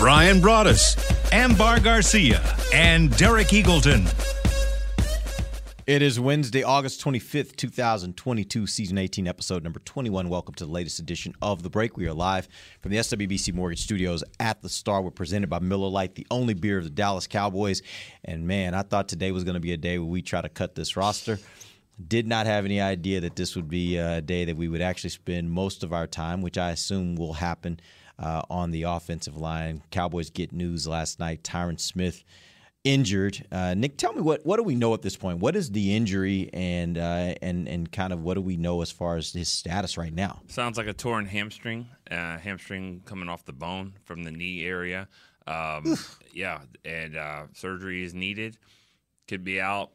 Brian Broaddus, Ambar Garcia, and Derek Eagleton. It is Wednesday, August 25th, 2022, season 18, episode number 21. Welcome to the latest edition of The Break. We are live from the SWBC Mortgage Studios at the Star. We're presented by Miller Lite, the only beer of the Dallas Cowboys. And man, I thought today was going to be a day where we try to cut this roster. Did not have any idea that this would be a day that we would actually spend most of our time, which I assume will happen uh, on the offensive line. Cowboys get news last night. Tyron Smith injured. Uh, Nick, tell me what what do we know at this point? What is the injury and uh, and and kind of what do we know as far as his status right now? Sounds like a torn hamstring, uh, hamstring coming off the bone from the knee area. Um, yeah, and uh, surgery is needed. Could be out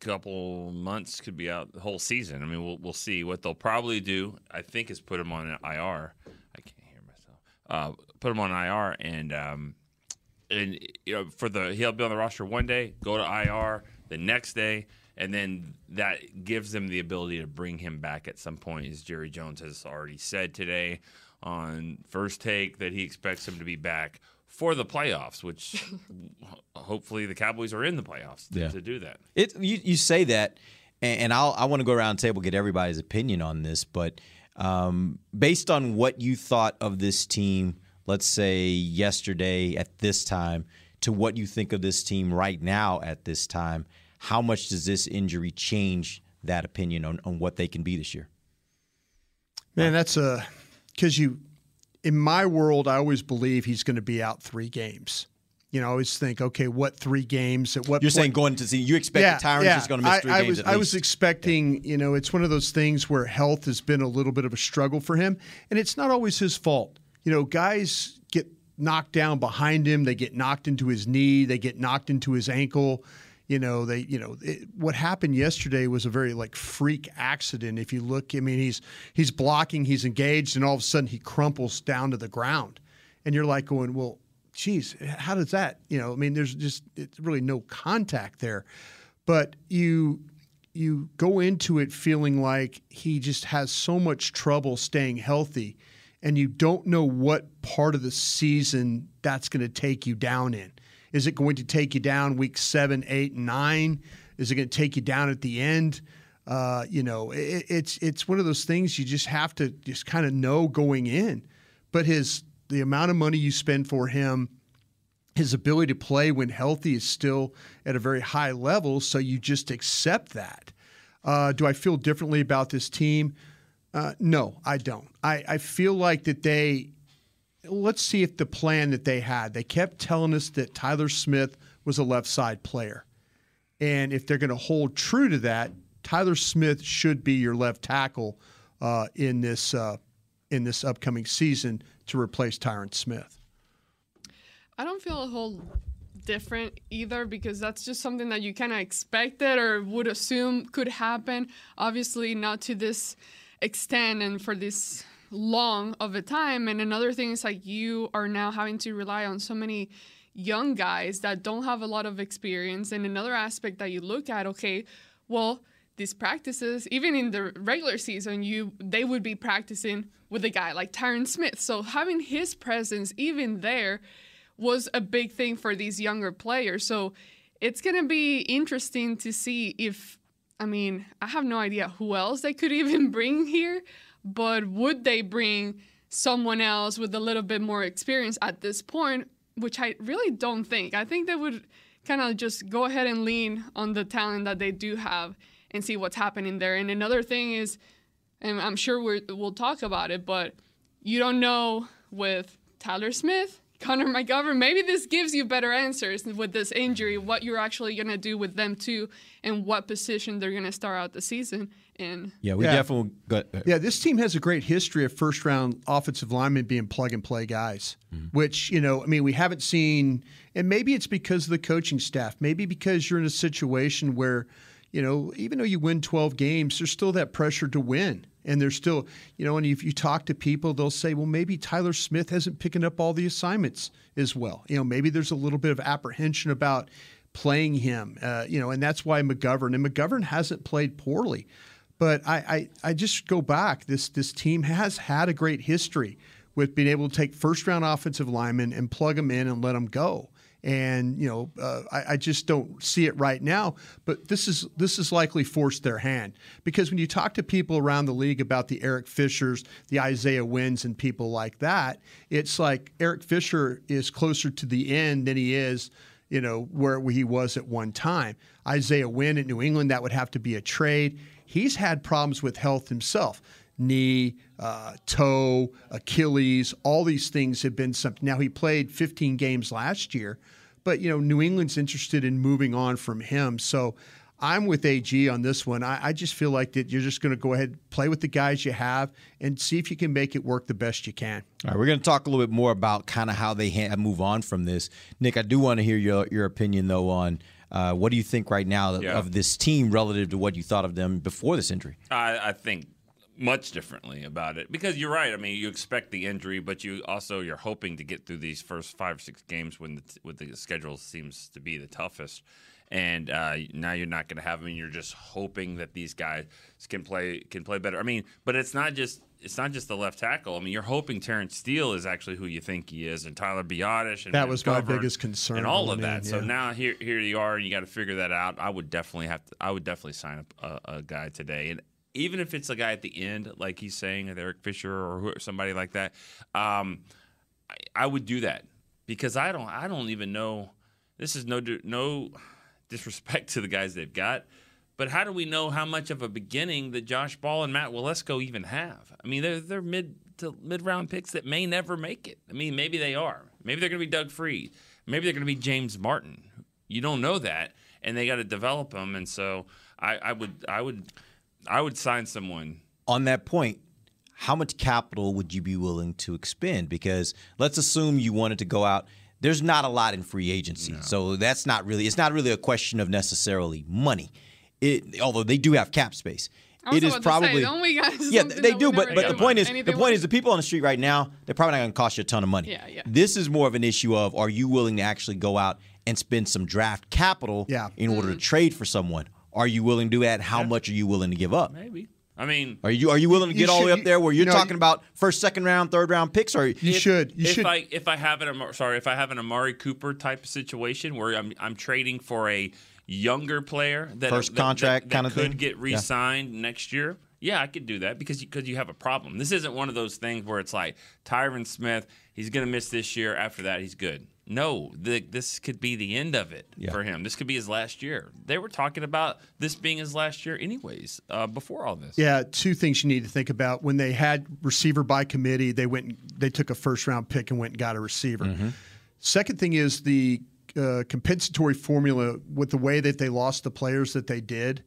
a couple months. Could be out the whole season. I mean, we'll we'll see what they'll probably do. I think is put him on an IR. I can't hear myself. Uh, put him on IR and. Um, and you know for the he'll be on the roster one day, go to IR the next day, and then that gives them the ability to bring him back at some point, as Jerry Jones has already said today on first take that he expects him to be back for the playoffs, which hopefully the Cowboys are in the playoffs to, Yeah. to do that. It you, you say that, and, and I'll I want to go around the table get everybody's opinion on this, but um, based on what you thought of this team, let's say yesterday at this time, to what you think of this team right now at this time, how much does this injury change that opinion on, on what they can be this year? Man, that's a because you in my world, I always believe he's going to be out three games. You know, I always think, okay, what three games? At what You're point? saying going to see you expect that Tyron's just going to miss I- three I, games was, I was expecting, you know, it's one of those things where health has been a little bit of a struggle for him, and it's not always his fault. You know, guys get knocked down behind him, they get knocked into his knee, they get knocked into his ankle. You know, they, you know, it, what happened yesterday was a very like freak accident. If you look, I mean, he's he's blocking, he's engaged, and all of a sudden he crumples down to the ground, and you're like going, well, geez, how does that? You know, I mean, there's just it's really no contact there, but you you go into it feeling like he just has so much trouble staying healthy, and you don't know what part of the season that's going to take you down in. Is it going to take you down week seven, eight, nine? Is it going to take you down at the end? Uh, you know, it, it's it's one of those things you just have to just kind of know going in. But his the amount of money you spend for him, his ability to play when healthy is still at a very high level. So you just accept that. Uh, do I feel differently about this team? Uh, no, I don't. I, I feel like that they. Let's see if the plan that they had. They kept telling us that Tyler Smith was a left side player. And if they're going to hold true to that, Tyler Smith should be your left tackle uh, in this uh, in this upcoming season to replace Tyron Smith. I don't feel a whole different either because that's just something that you kind of expected or would assume could happen. Obviously, not to this extent and for this long of a time. And another thing is like you are now having to rely on so many young guys that don't have a lot of experience. And another aspect that you look at, okay, well, these practices, even in the regular season, you they would be practicing with a guy like Tyron Smith. So having his presence even there was a big thing for these younger players. So it's gonna be interesting to see if I mean, I have no idea who else they could even bring here, but would they bring someone else with a little bit more experience at this point, which I really don't think. I think they would kind of just go ahead and lean on the talent that they do have and see what's happening there. And another thing is, and I'm sure we're, we'll talk about it, but you don't know with Tyler Smith, Connor McGovern, maybe this gives you better answers with this injury, what you're actually going to do with them too, and what position they're going to start out the season in. Yeah, we Yeah. definitely got. uh, Yeah, this team has a great history of first round offensive linemen being plug and play guys, which, you know, I mean, we haven't seen, and maybe it's because of the coaching staff, maybe because you're in a situation where, you know, even though you win 12 games, there's still that pressure to win. And there's still, you know, and if you talk to people, they'll say, well, maybe Tyler Smith hasn't picking up all the assignments as well. You know, maybe there's a little bit of apprehension about playing him, uh, you know, and that's why McGovern, and McGovern hasn't played poorly. But I, I, I just go back. This this team has had a great history with being able to take first round offensive linemen and plug them in and let them go. And you know, uh, I, I just don't see it right now. But this is this is likely forced their hand because when you talk to people around the league about the Eric Fishers, the Isaiah Wynns, and people like that, it's like Eric Fisher is closer to the end than he is you know, where he was at one time. Isaiah Wynn at New England, that would have to be a trade. He's had problems with health himself. Knee, uh, toe, Achilles, all these things have been something. Now, he played 15 games last year, but, you know, New England's interested in moving on from him. So I'm with AG on this one. I, I just feel like that you're just going to go ahead, play with the guys you have, and see if you can make it work the best you can. All right, we're going to talk a little bit more about kind of how they ha- move on from this. Nick, I do want to hear your your opinion though on uh, what do you think right now Yeah. of this team relative to what you thought of them before this injury? I, I think much differently about it because you're right. I mean, you expect the injury, but you also you're hoping to get through these first five or six games when the, when the schedule seems to be the toughest. And uh, now you're not going to have them. And you're just hoping that these guys can play can play better. I mean, but it's not just it's not just the left tackle. I mean, you're hoping Terence Steele is actually who you think he is, and Tyler Biadasz. And That was my biggest concern and all of that. in, So now here here you are, and you got to figure that out. I would definitely have to. I would definitely sign up a, a guy today, and even if it's a guy at the end, like he's saying, with Eric Fisher or somebody like that, um, I, I would do that because I don't. I don't even know. This is no no disrespect to the guys they've got. But how do we know how much of a beginning that Josh Ball and Matt Waletzko even have? I mean, they're they're mid to mid round picks that may never make it. I mean, maybe they are. Maybe they're going to be Doug Free. Maybe they're going to be James Martin. You don't know that, and they got to develop them. And so I, I would I would I would sign someone. on that point, how much capital would you be willing to expend? Because let's assume you wanted to go out. There's not a lot in free agency, so that's not really. It's not really a question of necessarily money. It, although they do have cap space, I it is about to say, probably don't we guys yeah they do. But but the point is the point with? is the people on the street right now they're probably not going to cost you a ton of money. Yeah, yeah. This is more of an issue of are you willing to actually go out and spend some draft capital Yeah. in order to Mm. trade for someone? Are you willing to do that? How much are you willing to give up? Maybe. I mean, Are you are you willing to You get all the way up there where you're you know, talking about first, second round, third round picks? Or You should. You if should. I if I have an sorry if I have an Amari Cooper type of situation where I'm I'm trading for a younger player that First that- that- contract that, kinda could thing? get re-signed next year. Yeah, I could do that because because you have a problem. This isn't one of those things where it's like Tyron Smith, he's going to miss this year. After that, he's good. No, the, this could be the end of it Yeah. for him. This could be his last year. They were talking about this being his last year, anyways. Uh, before all this, Yeah, two things you need to think about. When they had receiver by committee, they went and they took a first round pick and went and got a receiver. Second thing is the uh, compensatory formula with the way that they lost the players that they did.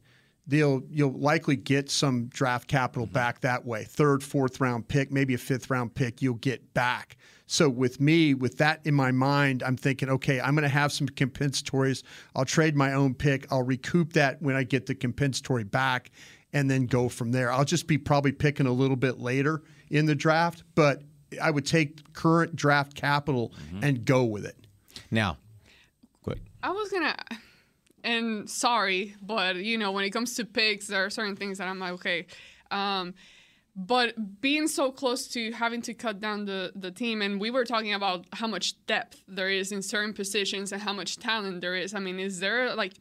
They'll you'll likely get some draft capital back that way. Third, fourth round pick, maybe a fifth round pick, you'll get back. So with me, with that in my mind, I'm thinking, okay, I'm going to have some compensatories. I'll trade my own pick. I'll recoup that when I get the compensatory back, and then go from there. I'll just be probably picking a little bit later in the draft, but I would take current draft capital and go with it. now, quick. I was gonna, and sorry, but you know, when it comes to picks, there are certain things that I'm like, okay. Um, but being so close to having to cut down the, the team, and we were talking about how much depth there is in certain positions and how much talent there is. I mean, is there like,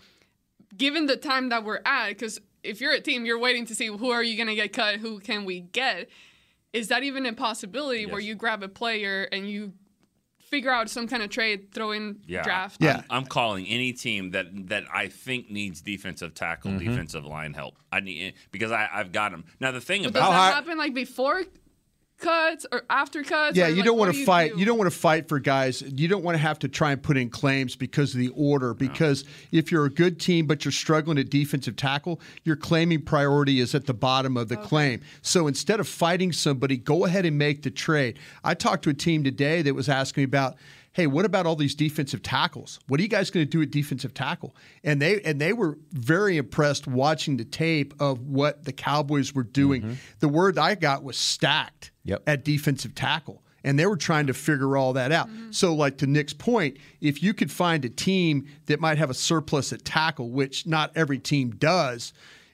given the time that we're at, because if you're a team, you're waiting to see who are you going to get cut, who can we get. Is that even a possibility where you grab a player and you figure out some kind of trade, throw in Yeah. draft? Yeah. I'm, I'm calling any team that that I think needs defensive tackle, Mm-hmm. defensive line help. I need because I, I've got them. Now the thing But does about that high- happen like before cuts or after cuts? Yeah, or, you like, don't what want to you fight. do? You don't want to fight for guys. You don't want to have to try and put in claims because of the order. Because if you're a good team but you're struggling at defensive tackle, your claiming priority is at the bottom of the claim. So instead of fighting somebody, go ahead and make the trade. I talked to a team today that was asking me about. Hey, what about all these defensive tackles? What are you guys going to do at defensive tackle? And they and they were very impressed watching the tape of what the Cowboys were doing. Mm-hmm. The word I got was stacked Yep. at defensive tackle. And they were trying to figure all that out. Mm-hmm. So, like to Nick's point, if you could find a team that might have a surplus at tackle, which not every team does,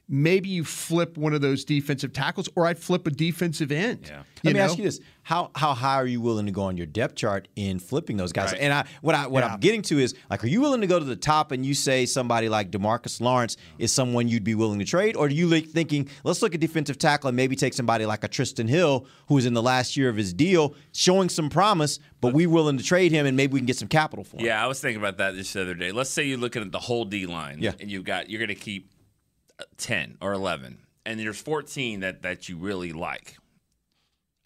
maybe you flip one of those defensive tackles, or I'd flip a defensive end. Yeah. Let me know? ask you this: how how high are you willing to go on your depth chart in flipping those guys? Right. And I what I what Yeah. I'm getting to is like, are you willing to go to the top and you say somebody like Demarcus Lawrence is someone you'd be willing to trade, or do you like thinking let's look at defensive tackle and maybe take somebody like a Trysten Hill who is in the last year of his deal, showing some promise, but we willing to trade him and maybe we can get some capital for him. Yeah, I was thinking about that this other day. Let's say you're looking at the whole D line, Yeah. and you've got you're going to keep uh, ten or eleven, and there's 14 that that you really like.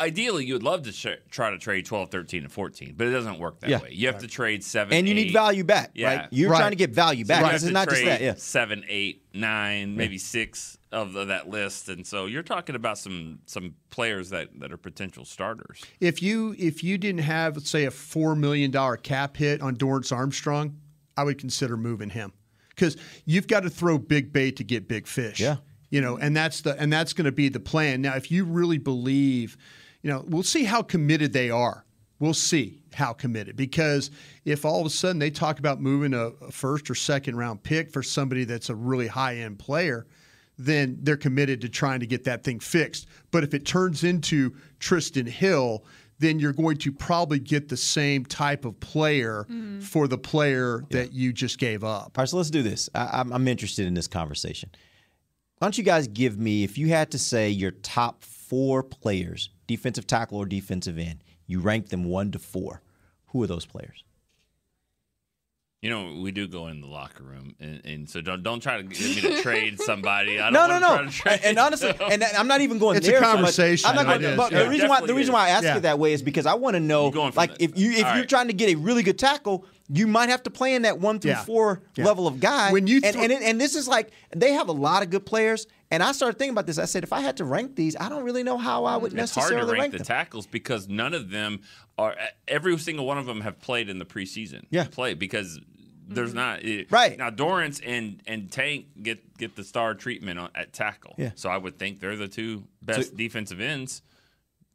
Ideally, you would love to sh- try to trade 12, 13, and 14, but it doesn't work that Yeah. way. You have to trade seven, And you need value back, Yeah. right? You're Right. trying to get value back. You This is to not just that. Yeah. seven, eight, nine, maybe six of the, that list, and so you're talking about some some players that, that are potential starters. if you if you didn't have say a four million dollar cap hit on Dorance Armstrong, I would consider moving him because you've got to throw big bait to get big fish. Yeah. you know, and that's the and that's going to be the plan. Now, if you really believe, you know, we'll see how committed they are. We'll see how committed because if all of a sudden they talk about moving a, a first or second round pick for somebody that's a really high end player, then they're committed to trying to get that thing fixed. But if it turns into Trysten Hill, then you're going to probably get the same type of player mm-hmm. for the player that you just gave up. All right, so let's do this. I, I'm, I'm interested in this conversation. Why don't you guys give me, if you had to say your top four players, defensive tackle or defensive end, you rank them one to four. Who are those players? You know, we do go in the locker room, and, and so don't don't try to get me to trade somebody. I don't No, no, no. try to trade And honestly, and I'm not even going It's a there. so much. conversation, I'm not it going, is, but yeah. the reason why the Definitely reason why I ask is. it that way is because I want to know, You're going from like, the- if you if all you're right. trying to get a really good tackle, you might have to play in that one through Yeah. four Yeah. level of guy. When you and and, it, and this is like they have a lot of good players. And I started thinking about this. I said, if I had to rank these, I don't really know how I would mm, It's hard necessarily to rank rank the them. tackles because none of them are. Every single one of them have played in the preseason. Yeah. play because there's not it- Right. now. Dorance and and Tank get get the star treatment on, at tackle. Yeah. so I would think they're the two best defensive ends.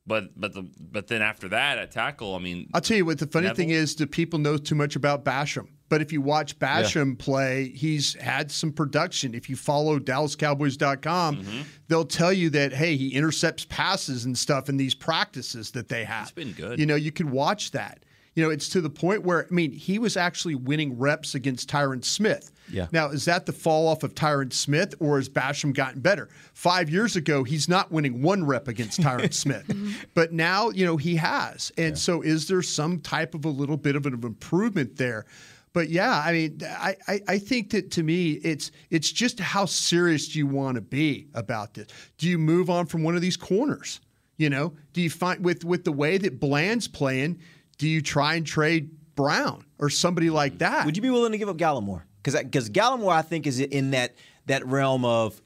But but the but then after that at tackle, I mean, I'll tell you what the funny Neville? thing is the people know too much about Basham. But if you watch Basham play, he's had some production. If you follow DallasCowboys.com, Mm-hmm. they'll tell you that hey, he intercepts passes and stuff in these practices that they have. He's been good. You know, you can watch that. You know, it's to the point where I mean, he was actually winning reps against Tyron Smith. Yeah. Now, is that the fall off of Tyron Smith, or has Basham gotten better? Five years ago, he's not winning one rep against Tyron Smith, but now you know he has. And so, is there some type of a little bit of an improvement there? But yeah, I mean, I, I, I think that to me, it's it's just how serious do you want to be about this? Do you move on from one of these corners? You know, do you find with with the way that Bland's playing, do you try and trade Brown or somebody like that? Would you be willing to give up Gallimore? Because because Gallimore, I think, is in that that realm of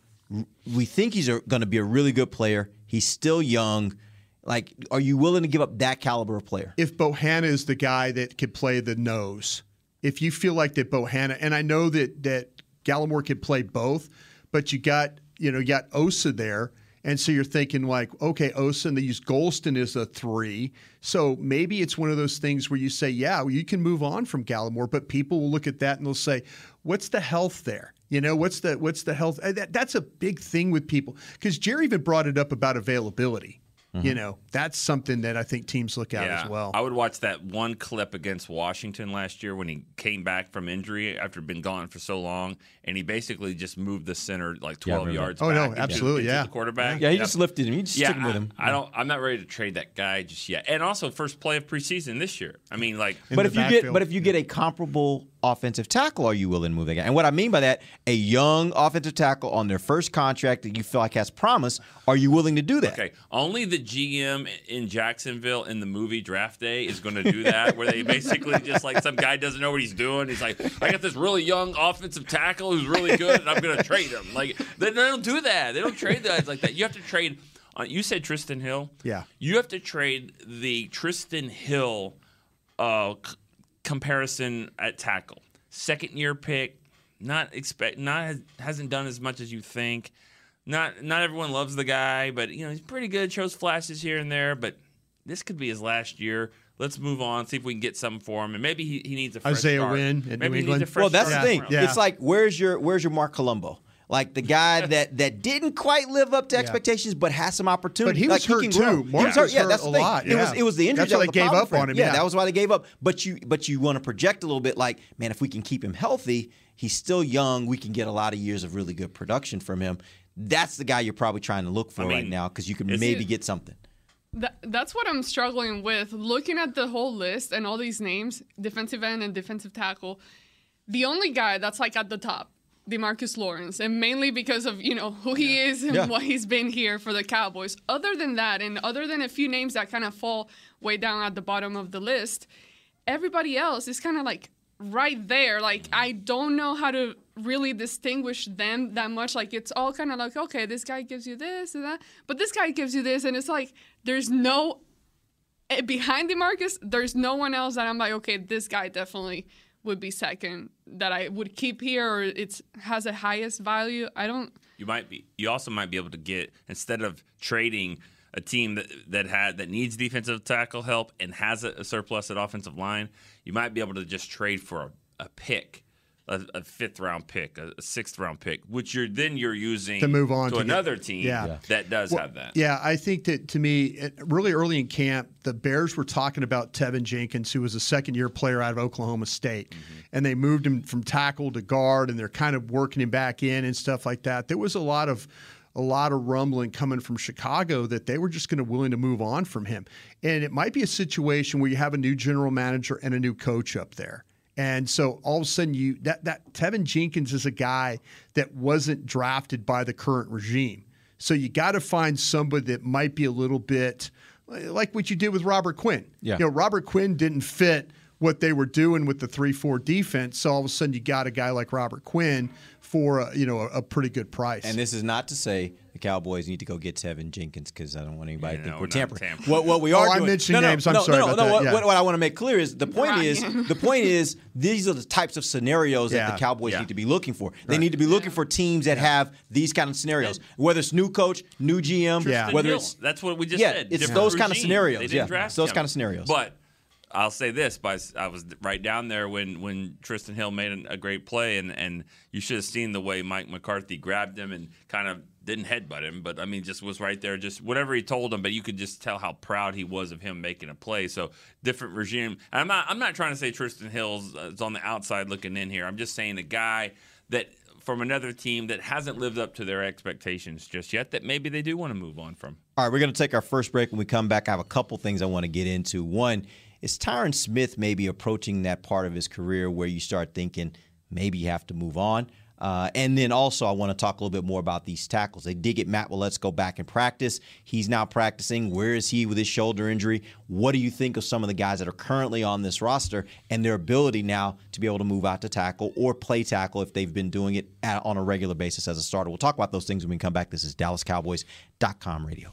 we think he's going to be a really good player. He's still young. Like, are you willing to give up that caliber of player? if Bohanna is the guy that could play the nose, if you feel like that Bohanna, and I know that that Gallimore could play both, but you got you know you got Osa there, and so you're thinking like, okay, Osa, and they use Golston as a three, so maybe it's one of those things where you say, yeah, well, you can move on from Gallimore, but people will look at that and they'll say, what's the health there? You know, what's the what's the health? That, that's a big thing with people because Jerry even brought it up about availability. Mm-hmm. You know, that's something that I think teams look at as well. I would watch that one clip against Washington last year when he came back from injury after been gone for so long, and he basically just moved the center like 12 remember. yards. Oh, no, back into- absolutely, into yeah. the quarterback. Yeah, he just lifted him. He just Yeah, took him with I- him. I, don't. I'm not ready to trade that guy just yet. And also, first play of preseason this year. I mean, like, but the if you get backfield. but if you get a comparable offensive tackle are you willing to move guy? And what I mean by that, a young offensive tackle on their first contract that you feel like has promise, are you willing to do that? Okay, only the GM in Jacksonville in the movie Draft Day is going to do that, where they basically just like some guy doesn't know what he's doing. He's like, I got this really young offensive tackle who's really good, and I'm going to trade him. Like they, don't do that. They don't trade guys like that. You have to trade. Uh, you said Trysten Hill. Yeah. You have to trade the Trysten Hill uh, comparison at tackle. Second year pick, not expect, not has, hasn't done as much as you think. Not not everyone loves the guy, but you know he's pretty good. Shows flashes here and there, but this could be his last year. Let's move on, see if we can get something for him, and maybe he, he needs a fresh Isaiah start. Wynn at maybe New he England. needs a fresh Well, that's start. the thing. Yeah. It's like where's your where's your Marc Colombo? Like the guy that that didn't quite live up to expectations, but has some opportunity. But he was like, hurt can grow. too. He Marc was hurt. Yeah, that's the a thing. lot, It was it was the injury. That's that why was they the gave up on him, Yeah, yeah. that was why they gave up. But you but you want to project a little bit. Like man, if we can keep him healthy, he's still young. We can get a lot of years of really good production from him. That's the guy you're probably trying to look for I right now because you can maybe it- get something. That, that's what I'm struggling with. Looking at the whole list and all these names, defensive end and defensive tackle, the only guy that's like at the top, Demarcus Lawrence, and mainly because of you know who he is and Yeah. what he's been here for the Cowboys. Other than that, and other than a few names that kind of fall way down at the bottom of the list, everybody else is kind of like right there. Like I don't know how to really distinguish them that much. Like it's all kind of like okay, this guy gives you this and that, but this guy gives you this, and it's like there's no eh, behind Demarcus. There's no one else that I'm like okay, this guy definitely would be second that I would keep here or it's has a highest value. I don't. You might be. You also might be able to get instead of trading a team that that had that needs defensive tackle help and has a, a surplus at offensive line. You might be able to just trade for a, a pick, a, a fifth round pick, a, a sixth round pick, which you're then you're using To move on to, to get- another team Yeah. Yeah. that does Well, have that. Yeah, I think that to me, really early in camp, the Bears were talking about Teven Jenkins, who was a second year player out of Oklahoma State. Mm-hmm. And they moved him from tackle to guard, and they're kind of working him back in and stuff like that. There was a lot of a lot of rumbling coming from Chicago that they were just going to willing to move on from him. And it might be a situation where you have a new general manager and a new coach up there. And so all of a sudden you that that Teven Jenkins is a guy that wasn't drafted by the current regime. So you got to find somebody that might be a little bit like what you did with Robert Quinn. Yeah. You know, Robert Quinn didn't fit what they were doing with the three-four defense. So all of a sudden you got a guy like Robert Quinn for a, you know a, a pretty good price. And this is not to say the Cowboys need to go get Teven Jenkins because I don't want anybody to Yeah, think no, we're tampering. tampering. What, what we Oh, are I'm doing, mentioning no, no, names. I'm no, sorry no, about no, that. What, Yeah. what, what I want to make clear is the point is the point is these are the types of scenarios that the Cowboys Yeah. need to be looking for. They need to be looking for teams that have these kind of scenarios. Whether it's new coach, new GM, Yeah. whether Hill, it's that's what we just Yeah, said. it's Different those kind of scenarios, They didn't yeah. draft those him. kind of scenarios. But I'll say this: I was right down there when when Trysten Hill made an- a great play, and and you should have seen the way Mike McCarthy grabbed him and kind of didn't headbutt him, but I mean just was right there, just whatever he told him. But you could just tell how proud he was of him making a play. So different regime. And I'm not I'm not trying to say Trysten Hill's uh, is on the outside looking in here. I'm just saying a guy that from another team that hasn't lived up to their expectations just yet that maybe they do want to move on from. All right, we're going to take our first break. When we come back, I have a couple things I want to get into. One is Tyron Smith maybe approaching that part of his career where you start thinking maybe you have to move on. Uh, and then also, I want to talk a little bit more about these tackles. They did get Matt Waletzko back and practice. He's now practicing. Where is he with his shoulder injury? What do you think of some of the guys that are currently on this roster and their ability now to be able to move out to tackle or play tackle if they've been doing it at, on a regular basis as a starter? We'll talk about those things when we come back. This is DallasCowboys.com radio.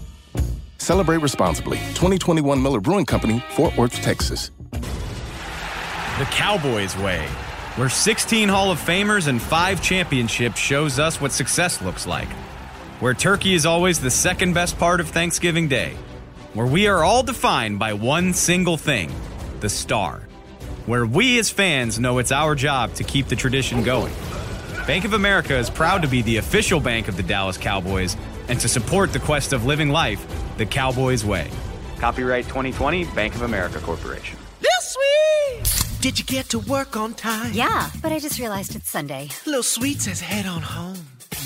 Celebrate responsibly. 2021 Miller Brewing Company, Fort Worth, Texas. The Cowboys way, where 16 Hall of Famers and 5 championships shows us what success looks like. Where turkey is always the second best part of Thanksgiving Day. Where we are all defined by one single thing, the star. Where we as fans know it's our job to keep the tradition going. Bank of America is proud to be the official bank of the Dallas Cowboys and to support the quest of living life the Cowboys way. Copyright 2020 Bank of America Corporation. This sweet! Did you get to work on time? Yeah, but I just realized it's Sunday. Little Sweet says head on home.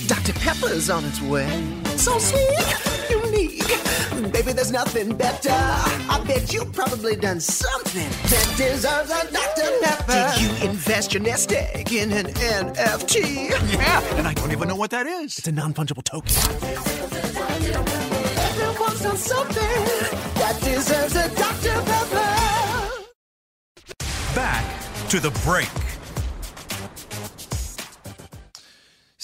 Dr. Pepper's on its way. So sweet, unique. Mm, baby, there's nothing better. I bet you've probably done something that deserves a Dr. Pepper. Did you mm. invest your nest egg in an NFT? Yeah, and I don't even know what that is. It's a non fungible token. Everyone's done something that deserves a Dr. Pepper. Back to the break.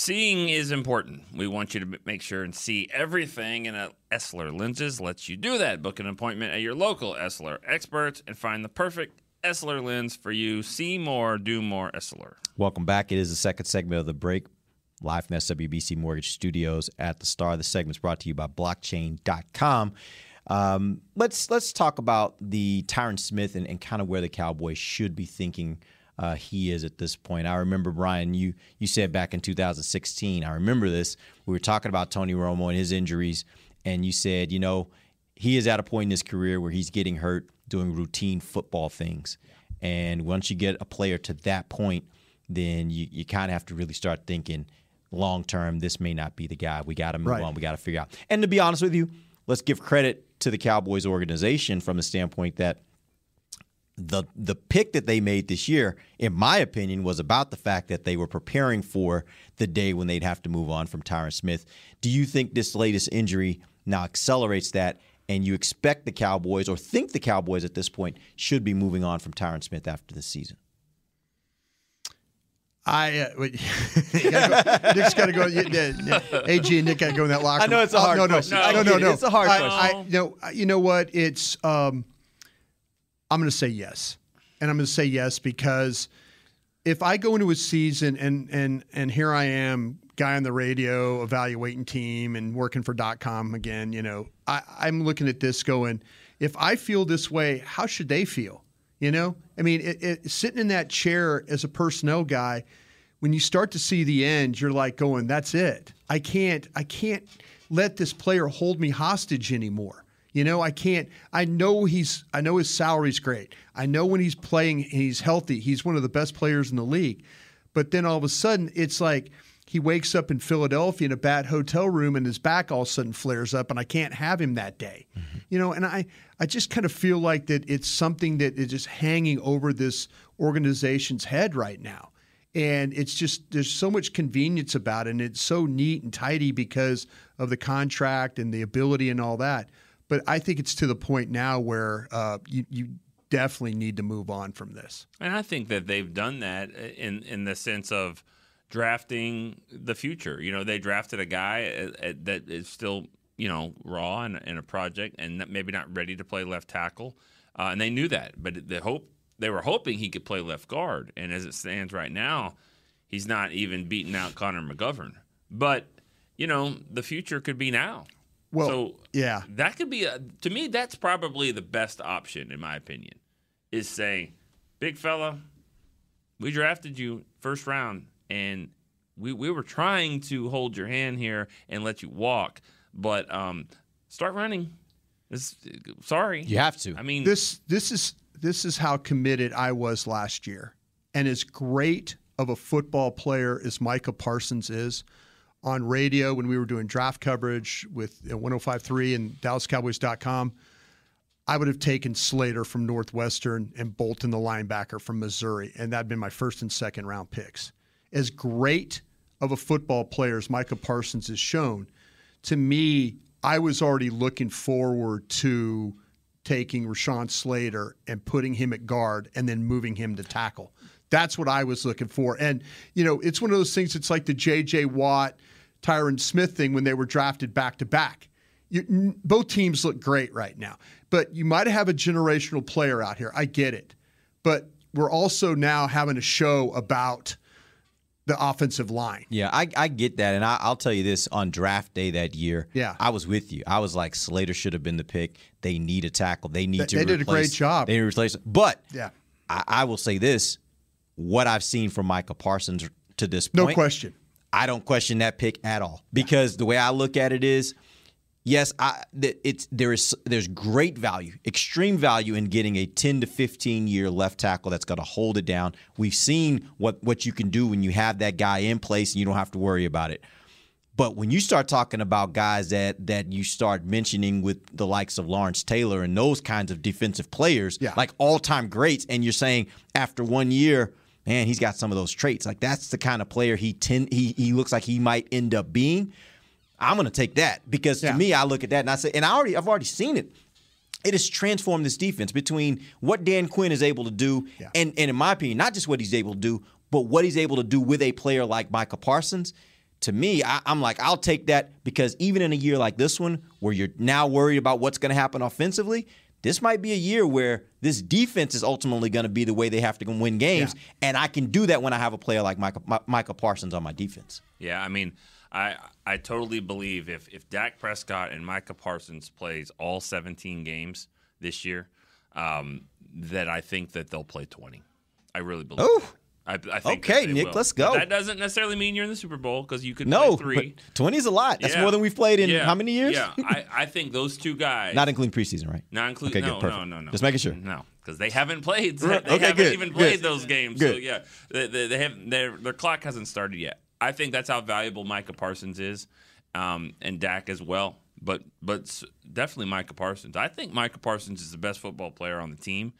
Seeing is important. We want you to make sure and see everything, and a Essilor Lenses lets you do that. Book an appointment at your local Essilor experts and find the perfect Essilor lens for you. See more, do more Essilor. Welcome back. It is the second segment of the break, live from SWBC Mortgage Studios at the Star. The segment's brought to you by Blockchain.com. Um, let's let's talk about the Tyron Smith and, and kind of where the Cowboys should be thinking uh, he is at this point. I remember Brian, you you said back in 2016. I remember this. We were talking about Tony Romo and his injuries, and you said, you know, he is at a point in his career where he's getting hurt doing routine football things, and once you get a player to that point, then you you kind of have to really start thinking long term. This may not be the guy. We got to move Right. on. We got to figure out. And to be honest with you, let's give credit to the Cowboys organization from the standpoint that the the pick that they made this year, in my opinion, was about the fact that they were preparing for the day when they'd have to move on from Tyron Smith. Do you think this latest injury now accelerates that, and you expect the Cowboys or think the Cowboys at this point should be moving on from Tyron Smith after the season? I uh, wait, gotta go, Nick's got to go. yeah, yeah, yeah. AG and Nick got to go in that locker. I know it's a hard no, no, question. No, no, no, no. It's a hard I, question. I, you know, you know what? It's. Um, I'm going to say yes, and I'm going to say yes because if I go into a season and and and here I am, guy on the radio, evaluating team and working for .com again. You know, I, I'm looking at this going, if I feel this way, how should they feel? You know, I mean, it, it, sitting in that chair as a personnel guy, when you start to see the end, you're like going, "That's it. I can't. I can't let this player hold me hostage anymore." You know, I can't. I know he's. I know his salary's great. I know when he's playing, he's healthy. He's one of the best players in the league. But then all of a sudden, it's like he wakes up in Philadelphia in a bad hotel room, and his back all of a sudden flares up, and I can't have him that day. Mm-hmm. You know, and I, I just kind of feel like that it's something that is just hanging over this organization's head right now. And it's just there's so much convenience about it, and it's so neat and tidy because of the contract and the ability and all that. But I think it's to the point now where uh, you you definitely need to move on from this. And I think that they've done that in in the sense of drafting the future. You know, they drafted a guy uh, uh, that is still you know raw in, in a project and maybe not ready to play left tackle, uh, and they knew that. But the hope they were hoping he could play left guard, and as it stands right now, he's not even beating out Connor McGovern. But you know, the future could be now. Well, so yeah. that could be a, to me. That's probably the best option, in my opinion, is saying, "Big fella, we drafted you first round, and we we were trying to hold your hand here and let you walk, but um, start running. It's, sorry, You have to. I mean, this this is this is how committed I was last year, and as great of a football player as Micah Parsons is on radio when we were doing draft coverage with uh, 105.3 and DallasCowboys.com. I would have taken Slater from Northwestern and Bolton, the linebacker from Missouri, and that'd been my first and second round picks. As great of a football player as Micah Parsons has shown, to me, I was already looking forward to taking Rashawn Slater and putting him at guard and then moving him to tackle. That's what I was looking for. And, you know, it's one of those things, it's like the J.J. Watt, Tyron Smith thing when they were drafted back to back. Both teams look great right now, but you might have a generational player out here. I get it. But we're also now having a show about the offensive line. Yeah, I, I get that, and I, I'll tell you this: on draft day that year, Yeah. I was with you. I was like, Slater should have been the pick. They need a tackle. They need They- to. they did a great job. They replace. But Yeah. I, I will say this: what I've seen from Micah Parsons to this point. No question. I don't question that pick at all because the way I look at it is, yes, I it's there is there's great value, extreme value in getting a 10 to 15 year left tackle that's going to hold it down. We've seen what what you can do when you have that guy in place and you don't have to worry about it. But when you start talking about guys that that you start mentioning with the likes of Lawrence Taylor and those kinds of defensive players, like all time greats, and you're saying after one year, man, he's got some of those traits. Like that's the kind of player he tend he he looks like he might end up being. I'm gonna take that because to me, I look at that and I say, and I already I've already seen it. It has transformed this defense between what Dan Quinn is able to do, and, and in my opinion, not just what he's able to do, but what he's able to do with a player like Micah Parsons. To me, I, I'm like, I'll take that because even in a year like this one, where you're now worried about what's going to happen offensively, this might be a year where this defense is ultimately going to be the way they have to win games, and I can do that when I have a player like Micah, Mi- Micah Parsons on my defense. Yeah, I mean, I I totally believe if if Dak Prescott and Micah Parsons plays all 17 games this year, um, that I think that they'll play 20. I really believe. Oh. I, I think Okay, Nick, will. let's But go. that doesn't necessarily mean you're in the Super Bowl because you could No, play three. 20 is a lot. That's Yeah. more than we've played in Yeah. how many years? Yeah, I, I think those two guys. Not including preseason, right? Not including. Okay, no, good, perfect. no, no, no. Just making sure. No, because they haven't played. They okay, haven't good, even played good. those games. So Good. yeah, they, they, they have their their clock hasn't started yet. I think that's how valuable Micah Parsons is, um, and Dak as well. But but definitely Micah Parsons. I think Micah Parsons is the best football player on the team.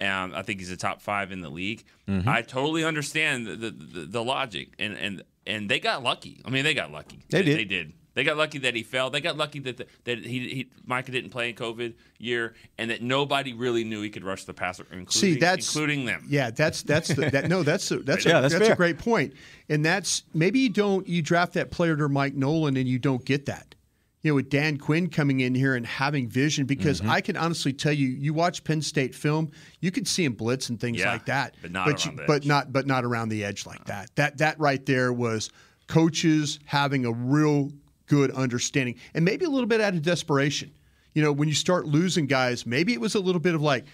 And I think he's a top five in the league. Mhm. I totally understand the, the, the, the logic, and, and and they got lucky. I mean, they got lucky. They did. They did. They got lucky that he fell. They got lucky that the, that he, he Micah didn't play in COVID year, and that nobody really knew he could rush the passer, including, See, that's including them. Yeah, that's that's the, that. No, that's a, that's a, that's, that's a great point. And that's maybe you don't you draft that player to Mike Nolan and you don't get that. You know, with Dan Quinn coming in here and having vision, because Mm-hmm. I can honestly tell you, you watch Penn State film, you can see him blitz and things Yeah, like that, but not you- around the but not but not around the edge like that. That that right there was coaches having a real good understanding, and maybe a little bit out of desperation. You know, when you start losing guys, maybe it was a little bit of like,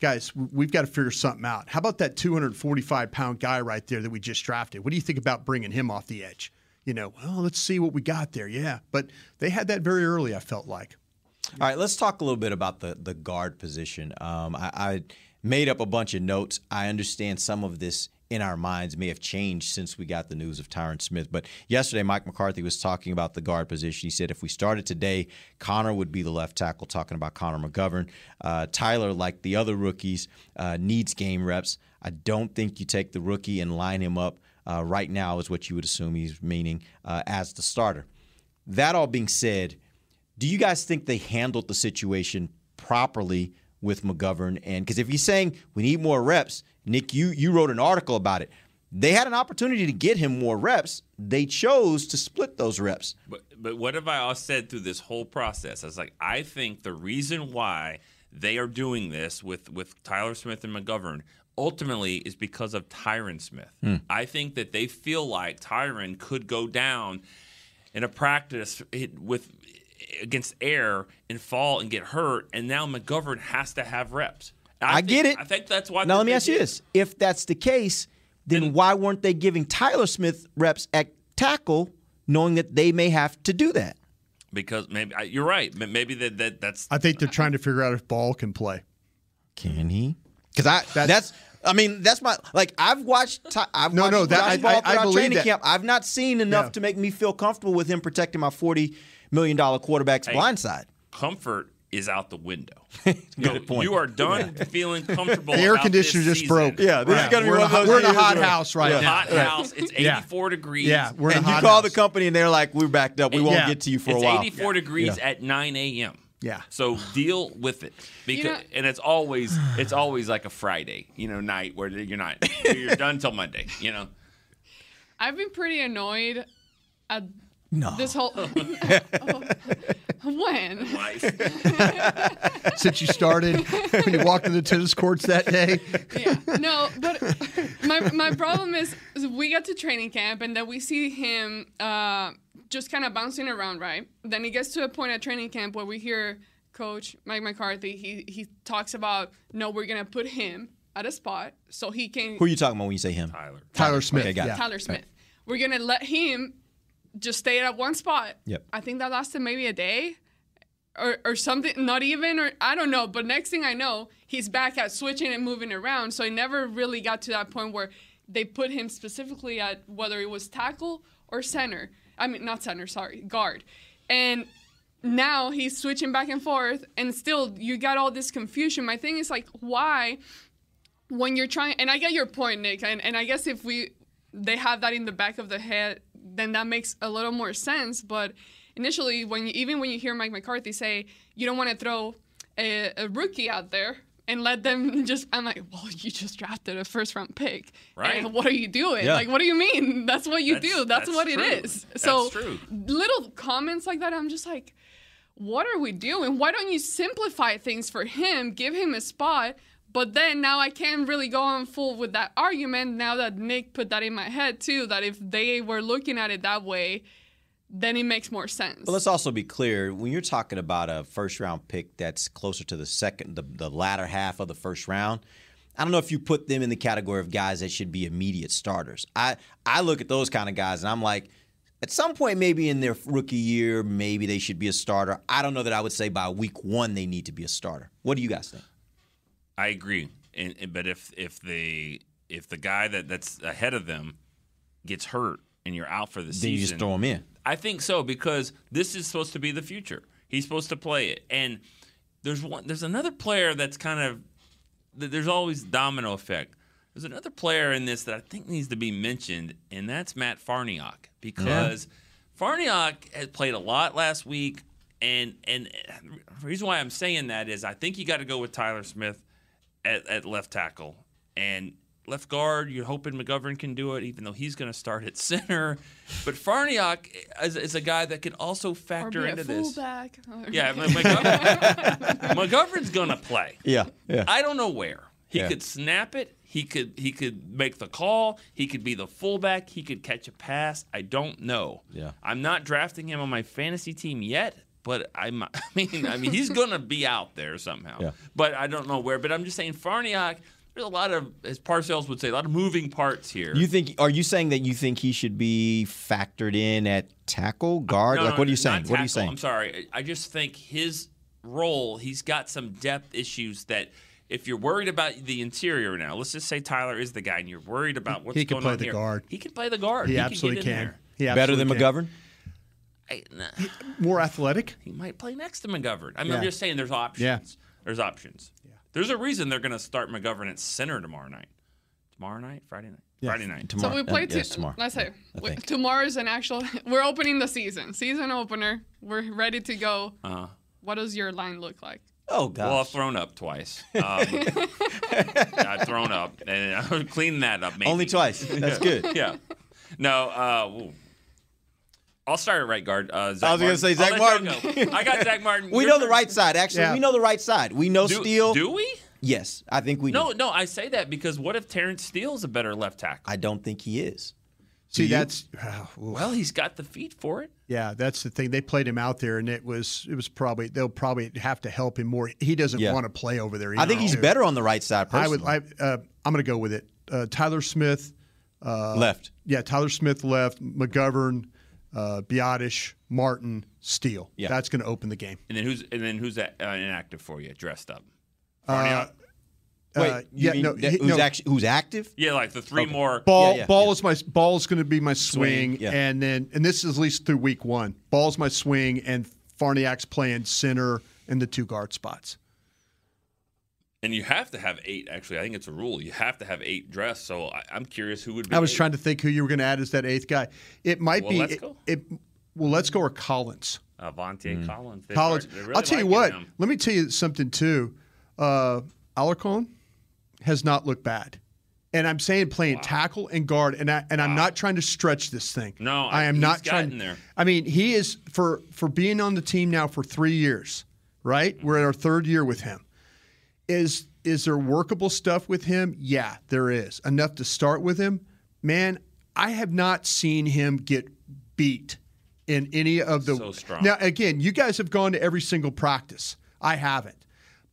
guys, we've got to figure something out. How about that 245 pound guy right there that we just drafted? What do you think about bringing him off the edge? You know, well, let's see what we got there. Yeah, but they had that very early. I felt like. All right, let's talk a little bit about the the guard position. Um, I, I made up a bunch of notes. I understand some of this in our minds may have changed since we got the news of Tyron Smith. But yesterday, Mike McCarthy was talking about the guard position. He said if we started today, Connor would be the left tackle. Talking about Connor McGovern, uh, Tyler, like the other rookies, uh, needs game reps. I don't think you take the rookie and line him up uh, right now, is what you would assume he's meaning uh, as the starter. That all being said, do you guys think they handled the situation properly with McGovern? And because if he's saying we need more reps, Nick, you you wrote an article about it. They had an opportunity to get him more reps. They chose to split those reps. But but what have I all said through this whole process? I was like, I think the reason why they are doing this with with Tyler Smith and McGovern ultimately is because of Tyron Smith. Hmm. I think that they feel like Tyron could go down in a practice with against air and fall and get hurt, and now McGovern has to have reps. And I, think- get it. I think that's why. Now let me ask you this: If that's the case, then why weren't they giving Tyler Smith reps at tackle, knowing that they may have to do that? because maybe you're right. Maybe that, that that's I think they're trying to figure out if Ball can play. Can he? Because I that's, I mean that's my like I've watched I've No, watched no, that- Josh I- I- I throughout believe training that. camp. I've not seen enough Yeah. to make me feel comfortable with him protecting my forty million dollar quarterback's Hey, blind side. comfort is out the window. Good No, point. You are done feeling comfortable. The air about conditioner this just season. broke. Yeah, this is gonna we're one in of a hot- those We're in a hot house right Yeah. now. Hot house. It's Yeah. 84 degrees. Yeah, we're in and a you call house. the company and they're like, "We're backed up. We won't Yeah. get to you for it's a while." 84 degrees at 9 a.m. Yeah. So deal with it because, know- and it's always it's always like a Friday, you know, night where you're not you're done till Monday. You know. I've been pretty annoyed at No. this whole. when? Since you started, when you walked in the tennis courts that day. No, but my my problem is, is we got to training camp and then we see him uh, just kind of bouncing around, right? Then he gets to a point at training camp where we hear Coach Mike McCarthy. He he talks about no, we're gonna put him at a spot so he can. Who are you talking about when you say him? Tyler. Tyler Smith. Okay, got yeah. it. Tyler Smith. We're gonna let him just stay at one spot. Yep. I think that lasted maybe a day. Or, or something, not even, or I don't know. But next thing I know, he's back at switching and moving around. So he never really got to that point where they put him specifically at whether it was tackle or center. I mean, not center, sorry, guard. And now he's switching back and forth, and still you got all this confusion. My thing is like, why when you're trying and I get your point, Nick, and, and I guess if we they have that in the back of the head, then that makes a little more sense. But initially when you, even when you hear Mike McCarthy say you don't want to throw a, a rookie out there and let them just I'm like, well, you just drafted a first round pick. Right. And what are you doing? Yeah. Like what do you mean? That's what you That's- do. That's, that's what true. it is. So little comments like that, I'm just like, what are we doing? Why don't you simplify things for him? Give him a spot. But then now I can't really go on full with that argument now that Nick put that in my head too. That if they were looking at it that way, then it makes more sense. But let's also be clear when you're talking about a first round pick that's closer to the second, the, the latter half of the first round. I don't know if you put them in the category of guys that should be immediate starters. I I look at those kind of guys and I'm like, at some point, maybe in their rookie year, maybe they should be a starter. I don't know that I would say by week one they need to be a starter. What do you guys think? I agree, and, and- but if if the if the guy that that's ahead of them gets hurt and you're out for the season, Then season, you just throw him in. I think so because this is supposed to be the future. He's supposed to play it, and there's one. There's another player that's kind of. There's always domino effect. There's another player in this that I think needs to be mentioned, and that's Matt Farniok because Farniok has played a lot last week, and and the reason why I'm saying that is I think you got to go with Tyler Smith at, at left tackle and left guard. You're hoping McGovern can do it, even though he's going to start at center. But Farniok is, is a guy that can also or factor be a into this. fullback. or- Yeah, McGovern, McGovern's going to play. Yeah, yeah. I don't know where. He Yeah. could snap it. He could he could make the call. He could be the fullback. He could catch a pass. I don't know. Yeah. I'm not drafting him on my fantasy team yet, but I'm I mean I mean he's gonna be out there somehow. Yeah. But I don't know where. But I'm just saying Farniok. There's a lot of, as Parcells would say, a lot of moving parts here. You think? Are you saying that you think he should be factored in at tackle, guard? No, like, no, what are you not saying? What are you saying? I'm sorry. I I just think his role, he's got some depth issues that if you're worried about the interior now, let's just say Tyler is the guy and you're worried about what's He can play the here. guard. He can play the guard. He He, absolutely can. Can. there. He Better than can. McGovern? I, nah, More athletic. he might play next to McGovern. I mean, Yeah. I'm just saying there's options. Yeah. There's options. There's a reason they're going to start McGovern at center tomorrow night. Tomorrow night? Friday night? Friday night. Tomorrow. So we play uh, to, yes, tomorrow. Let's say I we- think. tomorrow's an actual. We're opening the season, season opener. We're ready to go. Uh-huh. What does your line look like? Oh gosh. well, I've thrown up twice. Um, I've thrown up, and I'm cleaning that up. Maybe. Only twice. That's good. yeah. No. Uh, ooh. I'll start at right guard. Uh, Zach I was gonna say Zach Martin. go. I got Zach Martin. we Your know the right side. Actually, Yeah. we know the right side. We know Do, Steele. do we? Yes, I think we No, do. no. I say that because what if Terence Steele's a better left tackle? I don't think he is. See, you? that's Well, he's got the feet for it. yeah, that's the thing. They played him out there, and it was it was probably they'll probably have to help him more. He doesn't Yeah. want to play over there. I think he's either. better on the right side. I Personally. would. I, uh, I'm going to go with it. Uh, Tyler Smith. Uh, left. Yeah, Tyler Smith left. McGovern, uh, Biadasz, Martin, Steele. Yeah. That's going to open the game. And then who's and then who's that, uh, inactive for you, dressed up? Uh, Wait, uh, yeah, no, that- who's no. actually who's active? yeah, like the three Okay. more. Ball, Yeah, yeah, ball yeah. is my ball is going to be my swing, Swing, yeah. and then and this is at least through week one. Ball's my swing, and Farniok's playing center in the two guard spots. And you have to have eight. Actually, I think it's a rule. You have to have eight dressed. So I, I'm curious who would be. I was eight. trying to think who you were going to add as that eighth guy. It might Well, be let's it, go. it- well, let's go with Collins. Aviante Collins. They Collins. start- really I'll tell you what. him. Let me tell you something too. Uh, Alarcon has not looked bad, and I'm saying playing tackle and guard, and I and I'm not trying to stretch this thing. No, I am he's not trying. there. I mean, he is for for being on the team now for three years. Right, we're in our third year with him. Is is there workable stuff with him? Yeah, there is enough to start with him. Man, I have not seen him get beat in any of the. So strong. Now, again, you guys have gone to every single practice. I haven't.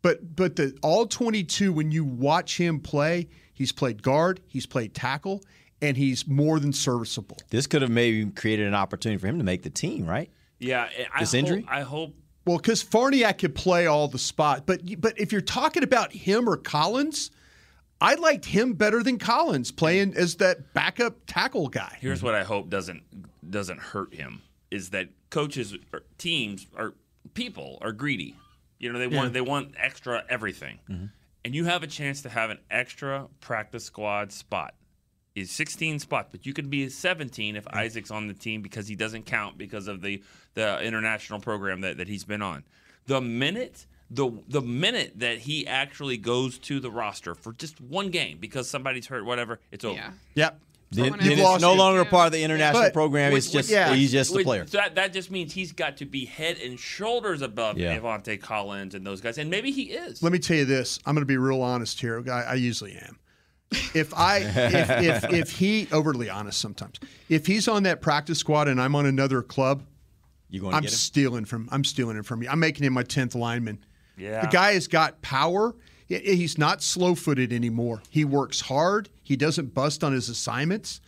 But but the all 22 when you watch him play, he's played guard, he's played tackle, and he's more than serviceable. This could have maybe created an opportunity for him to make the team, right? Yeah, I This hope, injury? I hope. Well, because Farniok could play all the spot, but but if you're talking about him or Collins, I liked him better than Collins playing as that backup tackle guy. Here's what I hope doesn't doesn't hurt him is that coaches or teams or people are greedy. You know, they Yeah. want they want extra everything. Mm-hmm. And you have a chance to have an extra practice squad spot. Is 16 spots, but you could be 17 if Isaac's on the team because he doesn't count because of the the international program that, that he's been on. The minute the the minute that he actually goes to the roster for just one game because somebody's hurt, whatever, it's over. Yeah. Yep. Then, Someone then it's no longer a part of the international But- program. Which- it's just yeah. he's just a player. so that, that just means he's got to be head and shoulders above Yeah. Aviante Collins and those guys, and maybe he is. Let me tell you this. I'm going to be real honest here. I, I usually am. If I if, if if he overly honest sometimes, if he's on that practice squad and I'm on another club, You going I'm get him? stealing from I'm stealing it from you. I'm making him my tenth lineman. Yeah. The guy has got power. He's not slow footed anymore. He works hard. He doesn't bust on his assignments.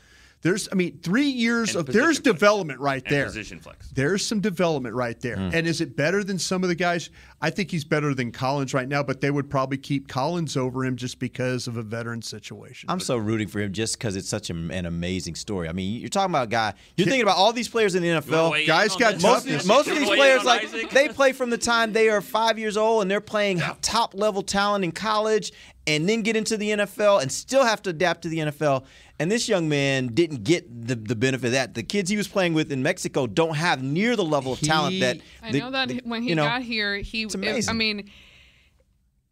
There's, I mean, three years And of there's flex. development right And there. position flex. There's some development right there. Hmm. And is it better than some of the guys? I think he's better than Collins right now, but they would probably keep Collins over him just because of a veteran situation. I'm so rooting for him just because it's such a, an amazing story. I mean, you're talking about a guy. You're thinking about all these players in the NFL. weigh Guys got this? Most of, toughness. these, most of these wanna weigh in players, like Isaac? they play from the time they are five years old, and they're playing top level talent in college, and then get into the NFL, and still have to adapt to the NFL. And this young man didn't get the, the benefit of that. The kids he was playing with in Mexico don't have near the level of talent He- that. I the- know that the- when he you know, got here, he. it's I mean,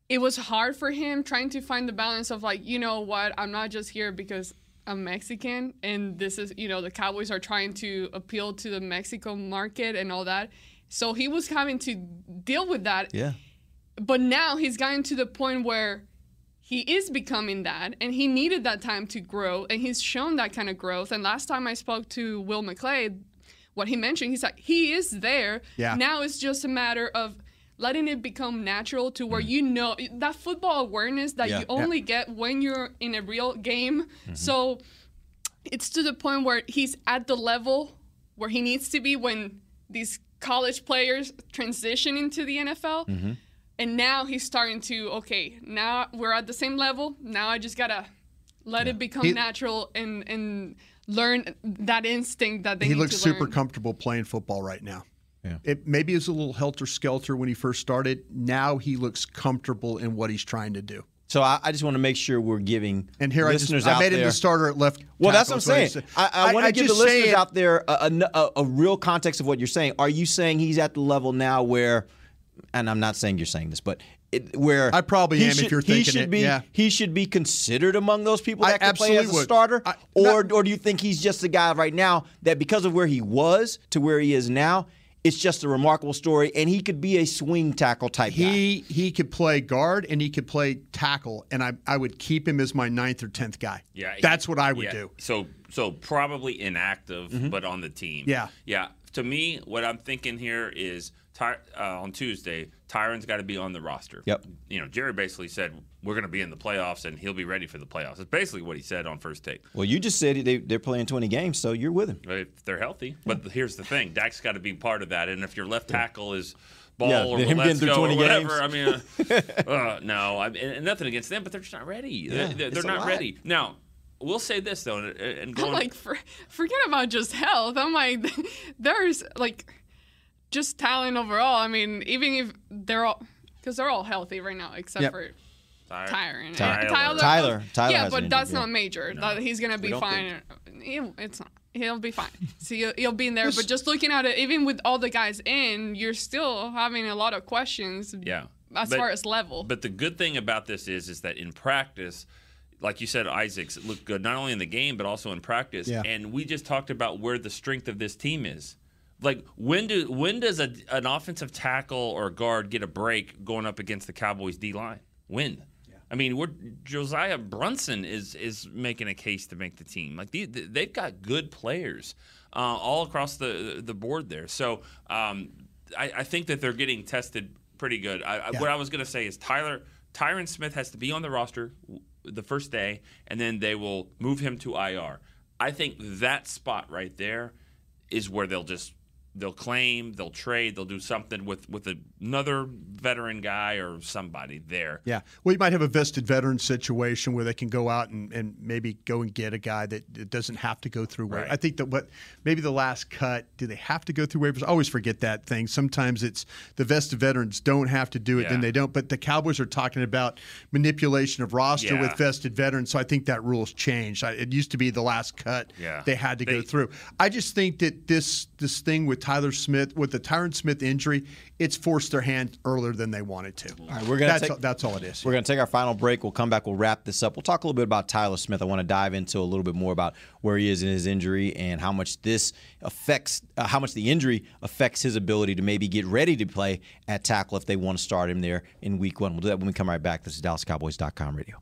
it was hard for him trying to find the balance of like, you know what, I'm not just here because I'm Mexican, and this is, you know, the Cowboys are trying to appeal to the Mexico market and all that. So he was having to deal with that. Yeah. But now he's gotten to the point where he is becoming that and he needed that time to grow and he's shown that kind of growth. And last time i spoke to will mcclay what he mentioned he's like he is there. Yeah. now it's just a matter of letting it become natural to where mm-hmm. you know that football awareness that Yeah. you only get when you're in a real game. Mm-hmm. So it's to the point where he's at the level where he needs to be when these college players transition into the NFL. Mm-hmm. And now he's starting to, okay, now we're at the same level. Now I just got to let it become He- natural and, and learn that instinct that they he need looks to super learn. comfortable playing football right now. Yeah. It maybe it was a little helter skelter when he first started. Now he looks comfortable in what he's trying to do. So I, I just want to make sure we're giving And here I just listeners I out made him the starter at left. Well, that's what I'm is saying. I, I, I, want to give the listeners saying- out there a, a, a, a real context of what you're saying. Are you saying he's at the level now where, and I'm not saying you're saying this, but it, where I probably he am if you're he thinking should it, be yeah. he should be considered among those people I that can play as absolutely a would. starter, I- or not- or do you think he's just a guy right now that because of where he was to where he is now, it's just a remarkable story, and he could be a swing tackle type guy. He he could play guard and he could play tackle, and I I would keep him as my ninth or tenth guy. Yeah, that's what I would yeah. do. So so probably inactive, mm-hmm. but on the team. Yeah. yeah. To me, what I'm thinking here is Ty, uh, on Tuesday, Tyron's got to be on the roster. Yep. You know, Jerry basically said we're going to be in the playoffs and he'll be ready for the playoffs. It's basically what he said on first take. Well, you just said they, they're playing 20 games, so you're with him. If they're healthy, but here's the thing: Dak's got to be part of that. And if your left tackle is ball Yeah, or him let's getting through go 20 or whatever, games. I mean, uh, uh, no, I, and, and nothing against them, but they're just not ready. Yeah, they're they're, it's they're a not ready. Now, we'll say this though, and, and I'm going like, for, forget about just health. I'm like, there's like just talent overall. I mean, even if they're all, because they're all healthy right now, except Yep. for Tyler, Tyron. And Tyler. Tyler- Tyler yeah, has but that's not major. That he's gonna be don't fine. It- It's not. He'll be fine. So he'll, he'll be in there. But just looking at it, even with all the guys in, you're still having a lot of questions. Yeah. As But- far as level. But the good thing about this is, is that in practice, like you said, Isaacs looked good not only in the game but also in practice. Yeah. And we just talked about where the strength of this team is. Like when do when does a, an offensive tackle or guard get a break going up against the Cowboys D line? When? I mean, we're, Josiah Bronson is is making a case to make the team. Like the, they've got good players uh, all across the the board there. So um, I, I think that they're getting tested pretty good. I, I, Yeah. What I was going to say is Tyler Tyron Smith has to be on the roster the first day, and then they will move him to IR. I think that spot right there is where they'll just they'll claim, they'll trade, they'll do something with with another veteran guy or somebody there. Yeah. Well, you might have a vested veteran situation where they can go out and, and maybe go and get a guy that doesn't have to go through waivers. Right. I think that what maybe the last cut, do they have to go through waivers? I always forget that thing. Sometimes it's the vested veterans don't have to do it, then they don't. But the Cowboys are talking about manipulation of roster Yeah. with vested veterans. So I think that rule's changed. I- It used to be the last cut Yeah. they had to go through. I just think that this this thing with Tyler Smith, with the Tyron Smith injury, it's forced their hand earlier than they wanted to. All right, we're gonna that's, take- all, that's all it is. We're going to take our final break. We'll come back. We'll wrap this up. We'll talk a little bit about Tyler Smith. I want to dive into a little bit more about where he is in his injury and how much this affects, uh, how much the injury affects his ability to maybe get ready to play at tackle if they want to start him there in week one. We'll do that when we come right back. This is DallasCowboys.com radio.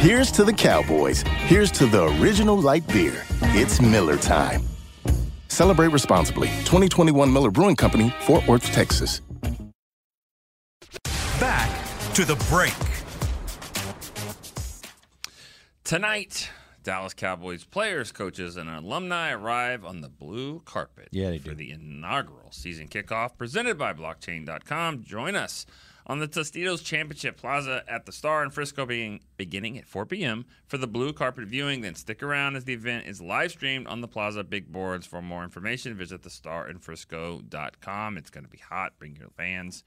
Here's to the Cowboys. Here's to the original light beer. It's Miller Time. Celebrate responsibly. 2021 Miller Brewing Company, Fort Worth, Texas. Back to the break. Tonight, Dallas Cowboys players, coaches, and alumni arrive on the blue carpet Yeah, they for do. the inaugural season kickoff presented by blockchain.com. Join us on the Tostitos Championship Plaza at the Star in Frisco being, beginning at 4 p.m. for the blue carpet viewing. Then stick around as the event is live streamed on the Plaza big boards. For more information, visit thestarinfrisco.com. It's going to be hot. Bring your fans.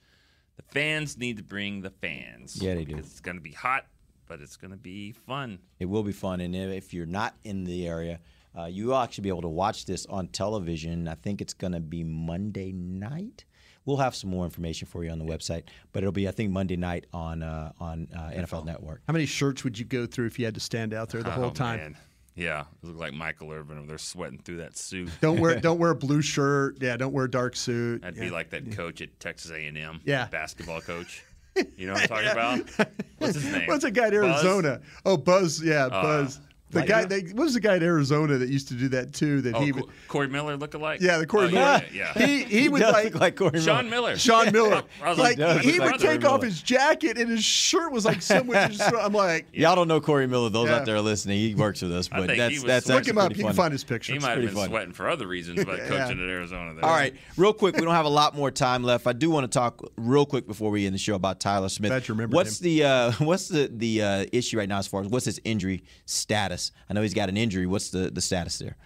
The fans need to bring the fans. Yeah, they do. It's going to be hot, but it's going to be fun. It will be fun, and if you're not in the area, uh, you will actually be able to watch this on television. I think it's going to be Monday night. We'll have some more information for you on the website, but it'll be I think Monday night on uh, on uh, NFL Network. How many shirts would you go through if you had to stand out there the whole Oh, time? man. Yeah, it looked like Michael Irvin over there sweating through that suit. Don't wear don't wear a blue shirt. Yeah, don't wear a dark suit. That'd yeah. be like that coach at Texas A&M. Yeah. basketball coach. You know what I'm talking about? What's his name? What's that guy in Buzz? Arizona? Oh, Buzz. Yeah, Uh, Buzz. The Like- guy, they, what was the guy in Arizona that used to do that too? That Oh, he, Co- would, Corey Miller look alike? yeah, the Corey Oh, Miller. Yeah, yeah. He he would like, look like Corey Sean Miller. Sean Miller. I was like does he would take Corey off his jacket and his shirt was like somewhere. I'm like, Y'all don't know Corey Miller. Those Yeah. out there listening, he works with us, but that's was that's sweating. look him up. You can find his picture. He might have been funny. sweating for other reasons, but Yeah. coaching at Arizona. There. All right, real quick. We don't have a lot more time left. I do want to talk real quick before we end the show about Tyler Smith. Glad you remembered what's the uh, what's the the uh, issue right now as far as what's his injury status? I know he's got an injury. What's the the status there?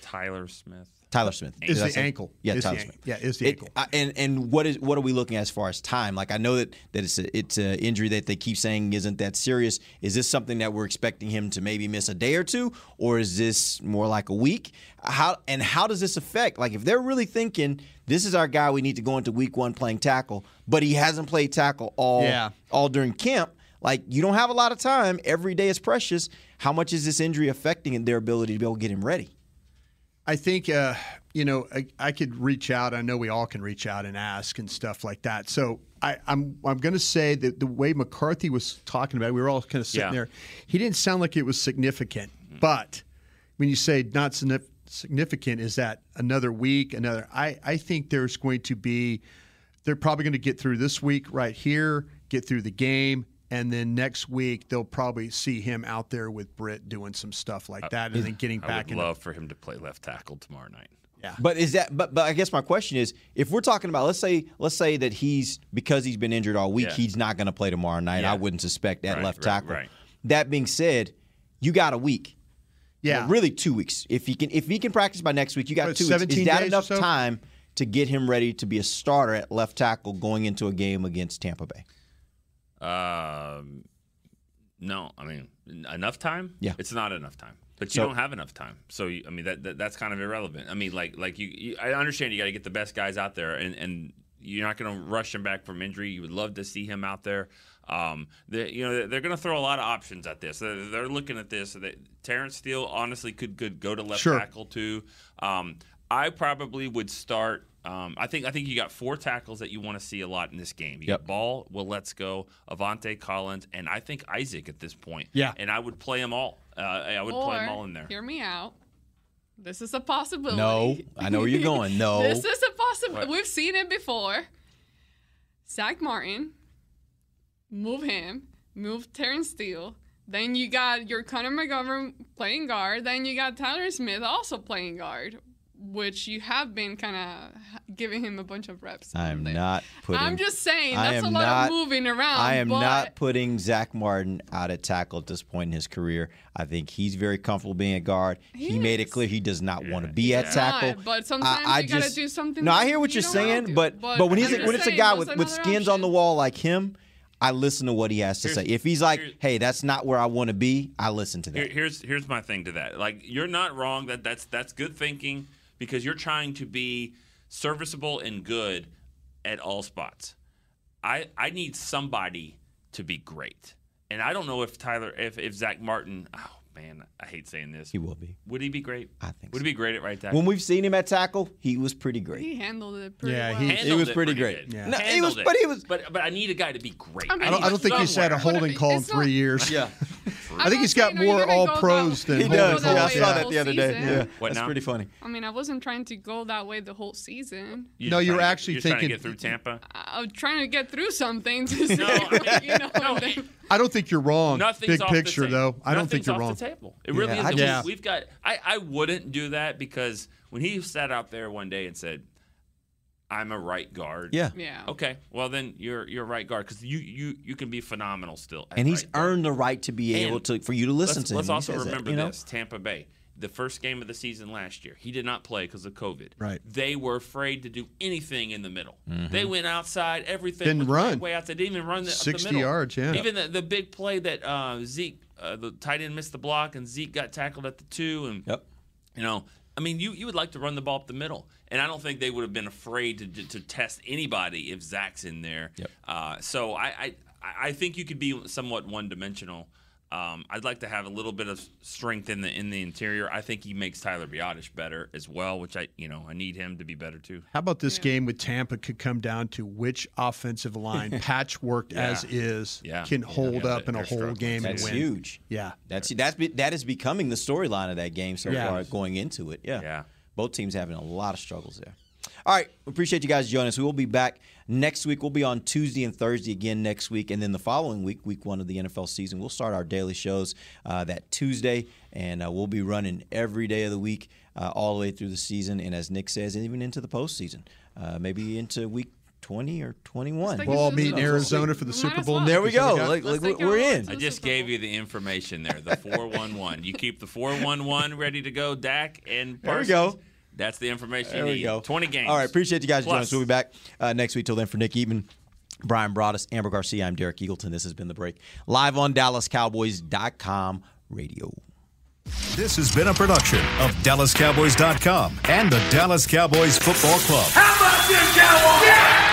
Tyler Smith. Tyler Smith Is Did the say- ankle. Yeah, Is Tyler an- Smith. yeah, is the It- ankle. I- and and what is what are we looking at as far as time? Like I know that that it's a, it's an injury that they keep saying isn't that serious. Is this something that we're expecting him to maybe miss a day or two, or is this more like a week? How and how does this affect? Like if they're really thinking this is our guy, we need to go into week one playing tackle, but he hasn't played tackle all Yeah. all during camp. Like you don't have a lot of time. Every day is precious. How much is this injury affecting their ability to be able to get him ready? I think uh, you know I, I could reach out. I know we all can reach out and ask and stuff like that. So I, I'm I'm going to say that the way McCarthy was talking about, it, we were all kind of sitting Yeah. there. He didn't sound like it was significant. But when you say not signif- significant, is that another week? Another? I I think there's going to be. They're probably going to get through this week right here, get through the game. And then next week they'll probably see him out there with Britt doing some stuff like that, and then getting back. In. I would in. love for him to play left tackle tomorrow night. Yeah. But is that but but I guess my question is if we're talking about let's say let's say that he's because he's been injured all week, Yeah. he's not gonna play tomorrow night. Yeah. I wouldn't suspect that Right, left right, tackle. right. That being said, you got a week. Yeah. Well, really two weeks. If he can if he can practice by next week, you got What, two weeks. 17 Is that enough so? time to get him ready to be a starter at left tackle going into a game against Tampa Bay? Um, no, I mean enough time. Yeah. it's not enough time. But you So- don't have enough time, so you, I mean that, that that's kind of irrelevant. I mean, like like you, you I understand you got to get the best guys out there, and and you're not going to rush him back from injury. You would love to see him out there. Um, they, you know they're going to throw a lot of options at this. They're, they're looking at this. That Terence Steele honestly could could go to left Sure. tackle too. Um, I probably would start. Um, I think I think you got four tackles that you want to see a lot in this game. You Yep. got Ball, Well, Let's Go, Aviante Collins, and I think Isaac at this point. Yeah. and I would play them all. Uh, I would or, play them all in there. Hear me out. This is a possibility. No, I know where you're going. No. this is a possibility. We've seen it before. Zach Martin, move him, move Terence Steele. Then you got your Connor McGovern playing guard. Then you got Tyler Smith also playing guard, which you have been kind of giving him a bunch of reps. I am not putting I'm just saying that's a lot not- of moving around. I am but not putting Zach Martin out at tackle at this point in his career. I think he's very comfortable being a guard. He, He made it clear he does not want to be at He's tackle. not, but sometimes I, I you gotta do something No, I hear what you you're saying, do. but But but when he's I'm when just it's a guy with, with another skins on the wall like him, I listen to what he has to Here's- say. If he's like, "Hey, that's not where I want to be," I listen to that. Here, here's here's my thing to that. Like you're not wrong. That that's that's good thinking because you're trying to be serviceable and good at all spots. I I need somebody to be great, and I don't know if Tyler if if Zach Martin. Oh man, I hate saying this. He will be. Would he be great? I think Would so. he be great at right tackle? When we've seen him at tackle, he was pretty great. he handled it pretty Yeah, well. he- Handled It was pretty great. good. Yeah. No, he Handled was- it. but he was- But but I need a guy to be great. I mean, I don't, I don't think he's had a holding call in three not- years. Yeah, I think he's got saying, more all pros than he does. Yeah, I saw that the other day. Yeah, that's pretty funny. I mean, I wasn't trying to go that way the whole season. No, you were trying to get- actually you're trying to thinking- get through Tampa. I was trying to get through something to see, No, I- you know, no, and then- I don't think you're wrong. Nothing's Big off picture, the table. though. I don't think you're off wrong. The table. It really Yeah, I is. just- We've got. I, I wouldn't do that because when he sat out there one day and said, "I'm a right guard." Yeah. yeah. Okay. Well, then you're you're a right guard because you you you can be phenomenal still. And he's right guard. earned the right to be able to for you to listen let's, to him. Let's when he also says that, remember know? this: Tampa Bay, the first game of the season last year, he did not play because of COVID. Right. They were afraid to do anything in the middle. Mm-hmm. They went outside. Everything Didn't run. way out. They didn't even run the, up the 60 middle. yards, yeah. Even the, the big play that uh, Zeke, uh, the tight end, missed the block, and Zeke got tackled at the two, and Yep. you know, I mean, you, you would like to run the ball up the middle, and I don't think they would have been afraid to, to, to test anybody if Zach's in there. Yep. Uh, so I, I I think you could be somewhat one dimensional. Um, I'd like to have a little bit of strength in the in the interior. I think he makes Tyler Biadasz better as well, which I you know I need him to be better too. How about this game with Tampa could come down to which offensive line, patchworked Yeah. as is, Yeah. can Yeah, hold yeah, up in a whole game That's and win. huge. Yeah. That's that's that is becoming the storyline of that game so Yeah. far going into it. Yeah. Yeah. Both teams having a lot of struggles there. All right, appreciate you guys joining us. We will be back next week. We'll be on Tuesday and Thursday again next week, and then the following week, week one of the NFL season, we'll start our daily shows uh, that Tuesday, and uh, we'll be running every day of the week uh, all the way through the season, and as Nick says, even into the postseason, uh, maybe into week. 20 or 21. We'll all meet in Arizona for the Super Bowl. There we go. what? Like, like we're, we're in. I just gave you the information there. The four one one. You keep the four one one ready to go, Dak and There we go. That's the information There you we need. go. Twenty games. All right, appreciate you guys joining us. We'll be back uh, next week. Till then, for Nick Eatman, Brian Broaddus, Amber Garcia, I'm Derek Eagleton. This has been The Break. Live on DallasCowboys.com radio. This has been a production of DallasCowboys.com and the Dallas Cowboys Football Club. How about this, Cowboys?